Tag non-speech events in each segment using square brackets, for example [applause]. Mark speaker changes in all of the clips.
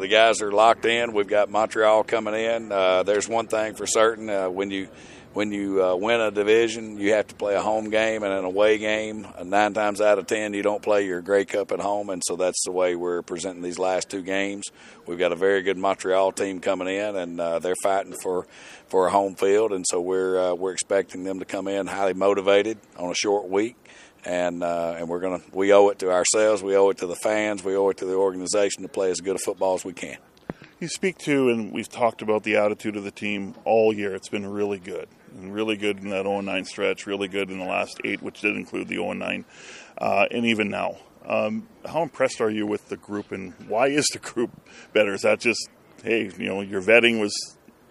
Speaker 1: The guys are locked in. We've got Montreal coming in. Uh, there's one thing for certain: uh, when you when you uh, win a division, you have to play a home game and an away game. Nine times out of ten, you don't play your Grey Cup at home, and so that's the way we're presenting these last two games. We've got a very good Montreal team coming in, and uh, they're fighting for for a home field, and so we're uh, we're expecting them to come in highly motivated on a short week. And uh, and we're gonna we owe it to ourselves, we owe it to the fans, we owe it to the organization to play as good a football as we can.
Speaker 2: You speak to, and we've talked about the attitude of the team all year. It's been really good, and really good in that 0 9 stretch, really good in the last eight, which did include the 0 9, uh, and even now. Um, how impressed are you with the group, and why is the group better? Is that just, hey, you know, your vetting was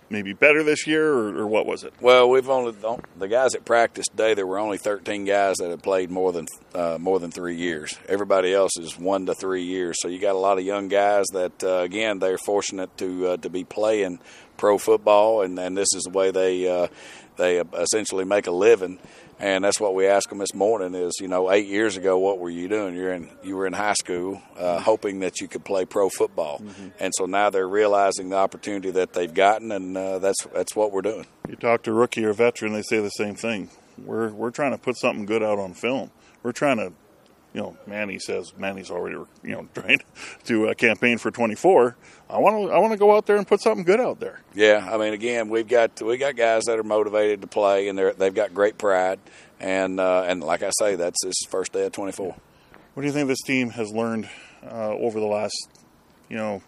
Speaker 2: maybe better this year, or, or what was it?
Speaker 1: Well, we've only the guys that practiced today. There were only 13 guys that had played more than uh, more than three years. Everybody else is one to three years. So you got a lot of young guys that, uh, again, they're fortunate to uh, to be playing pro football, and, and this is the way they uh, they essentially make a living. And that's what we asked them this morning is you know eight years ago what were you doing? You're in you were in high school uh, hoping that you could play pro football. Mm-hmm. and so now they're realizing the opportunity that they've gotten and uh, that's that's what we're doing.
Speaker 2: You talk to rookie or veteran they say the same thing. We're we're trying to put something good out on film. We're trying to you know, Manny says Manny's already, you know, [laughs] trying to uh, campaign for 24. I want to, I want to go out there and put something good out there.
Speaker 1: Yeah, I mean, again, we've got we got guys that are motivated to play, and they're they've got great pride, and uh, and like I say, that's this first day of 24.
Speaker 2: What do you think this team has learned uh, over the last, you know,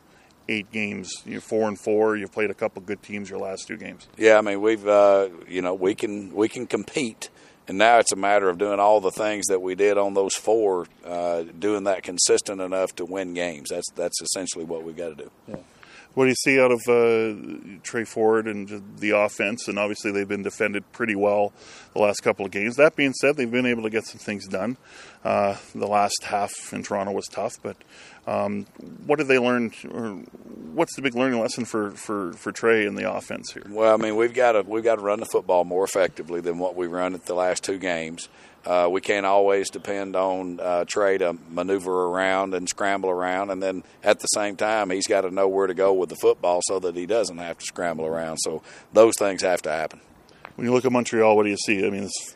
Speaker 2: eight games. You're four and four. You've played a couple good teams your last two games.
Speaker 1: Yeah, I mean we've uh, you know we can we can compete and now it's a matter of doing all the things that we did on those four, uh, doing that consistent enough to win games. That's that's essentially what we got to do.
Speaker 2: Yeah. What do you see out of uh, Tre Ford and the offense? And obviously, they've been defended pretty well the last couple of games. That being said, they've been able to get some things done. Uh, the last half in Toronto was tough, but um, what did they learn? Or what's the big learning lesson for, for, for Tre in the offense here?
Speaker 1: Well, I mean, we've got to we've got to run the football more effectively than what we run at the last two games. Uh, we can't always depend on uh, Tre to maneuver around and scramble around, and then at the same time, he's got to know where to go with the football so that he doesn't have to scramble around. So those things have to happen.
Speaker 2: When you look at Montreal, what do you see? I mean, it's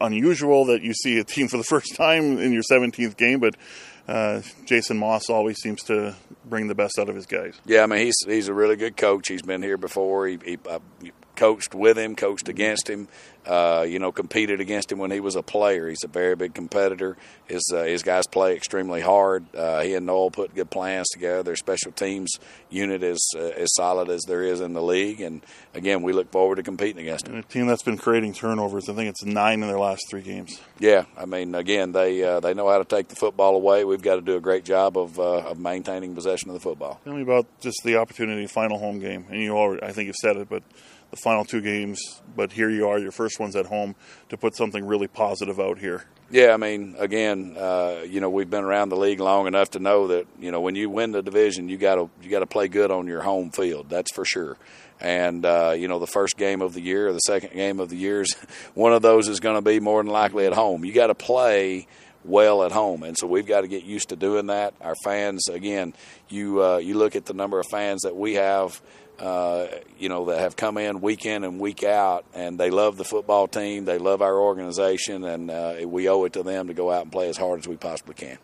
Speaker 2: unusual that you see a team for the [laughs] first time in your 17th game, but Uh, Jason Maas always seems to bring the best out of his guys.
Speaker 1: Yeah, I mean he's he's a really good coach. He's been here before. He, he uh, coached with him, coached against him, uh, you know, competed against him when he was a player. He's a very big competitor. His uh, his guys play extremely hard. Uh, he and Noel put good plans together. Their special teams unit is uh, as solid as there is in the league, and again, we look forward to competing against them.
Speaker 2: a team that's been creating turnovers. I think it's nine in their last three games.
Speaker 1: Yeah, I mean, again, they uh, they know how to take the football away. We've got to do a great job of uh, of maintaining possession of the football.
Speaker 2: Tell me about just the opportunity, final home game, and you already, I think you've said it, but the final two games, but here you are, your first one's at home, to put something really positive out here.
Speaker 1: Yeah, I mean, again, uh, you know, we've been around the league long enough to know that you know when you win the division, you got to you got to play good on your home field. That's for sure. And uh, you know, the first game of the year or the second game of the year is [laughs] one of those is going to be more than likely at home. You got to play well at home, and so we've got to get used to doing that. Our fans, again, you uh, you look at the number of fans that we have uh, you know, that have come in week in and week out, and they love the football team, they love our organization, and uh, we owe it to them to go out and play as hard as we possibly can.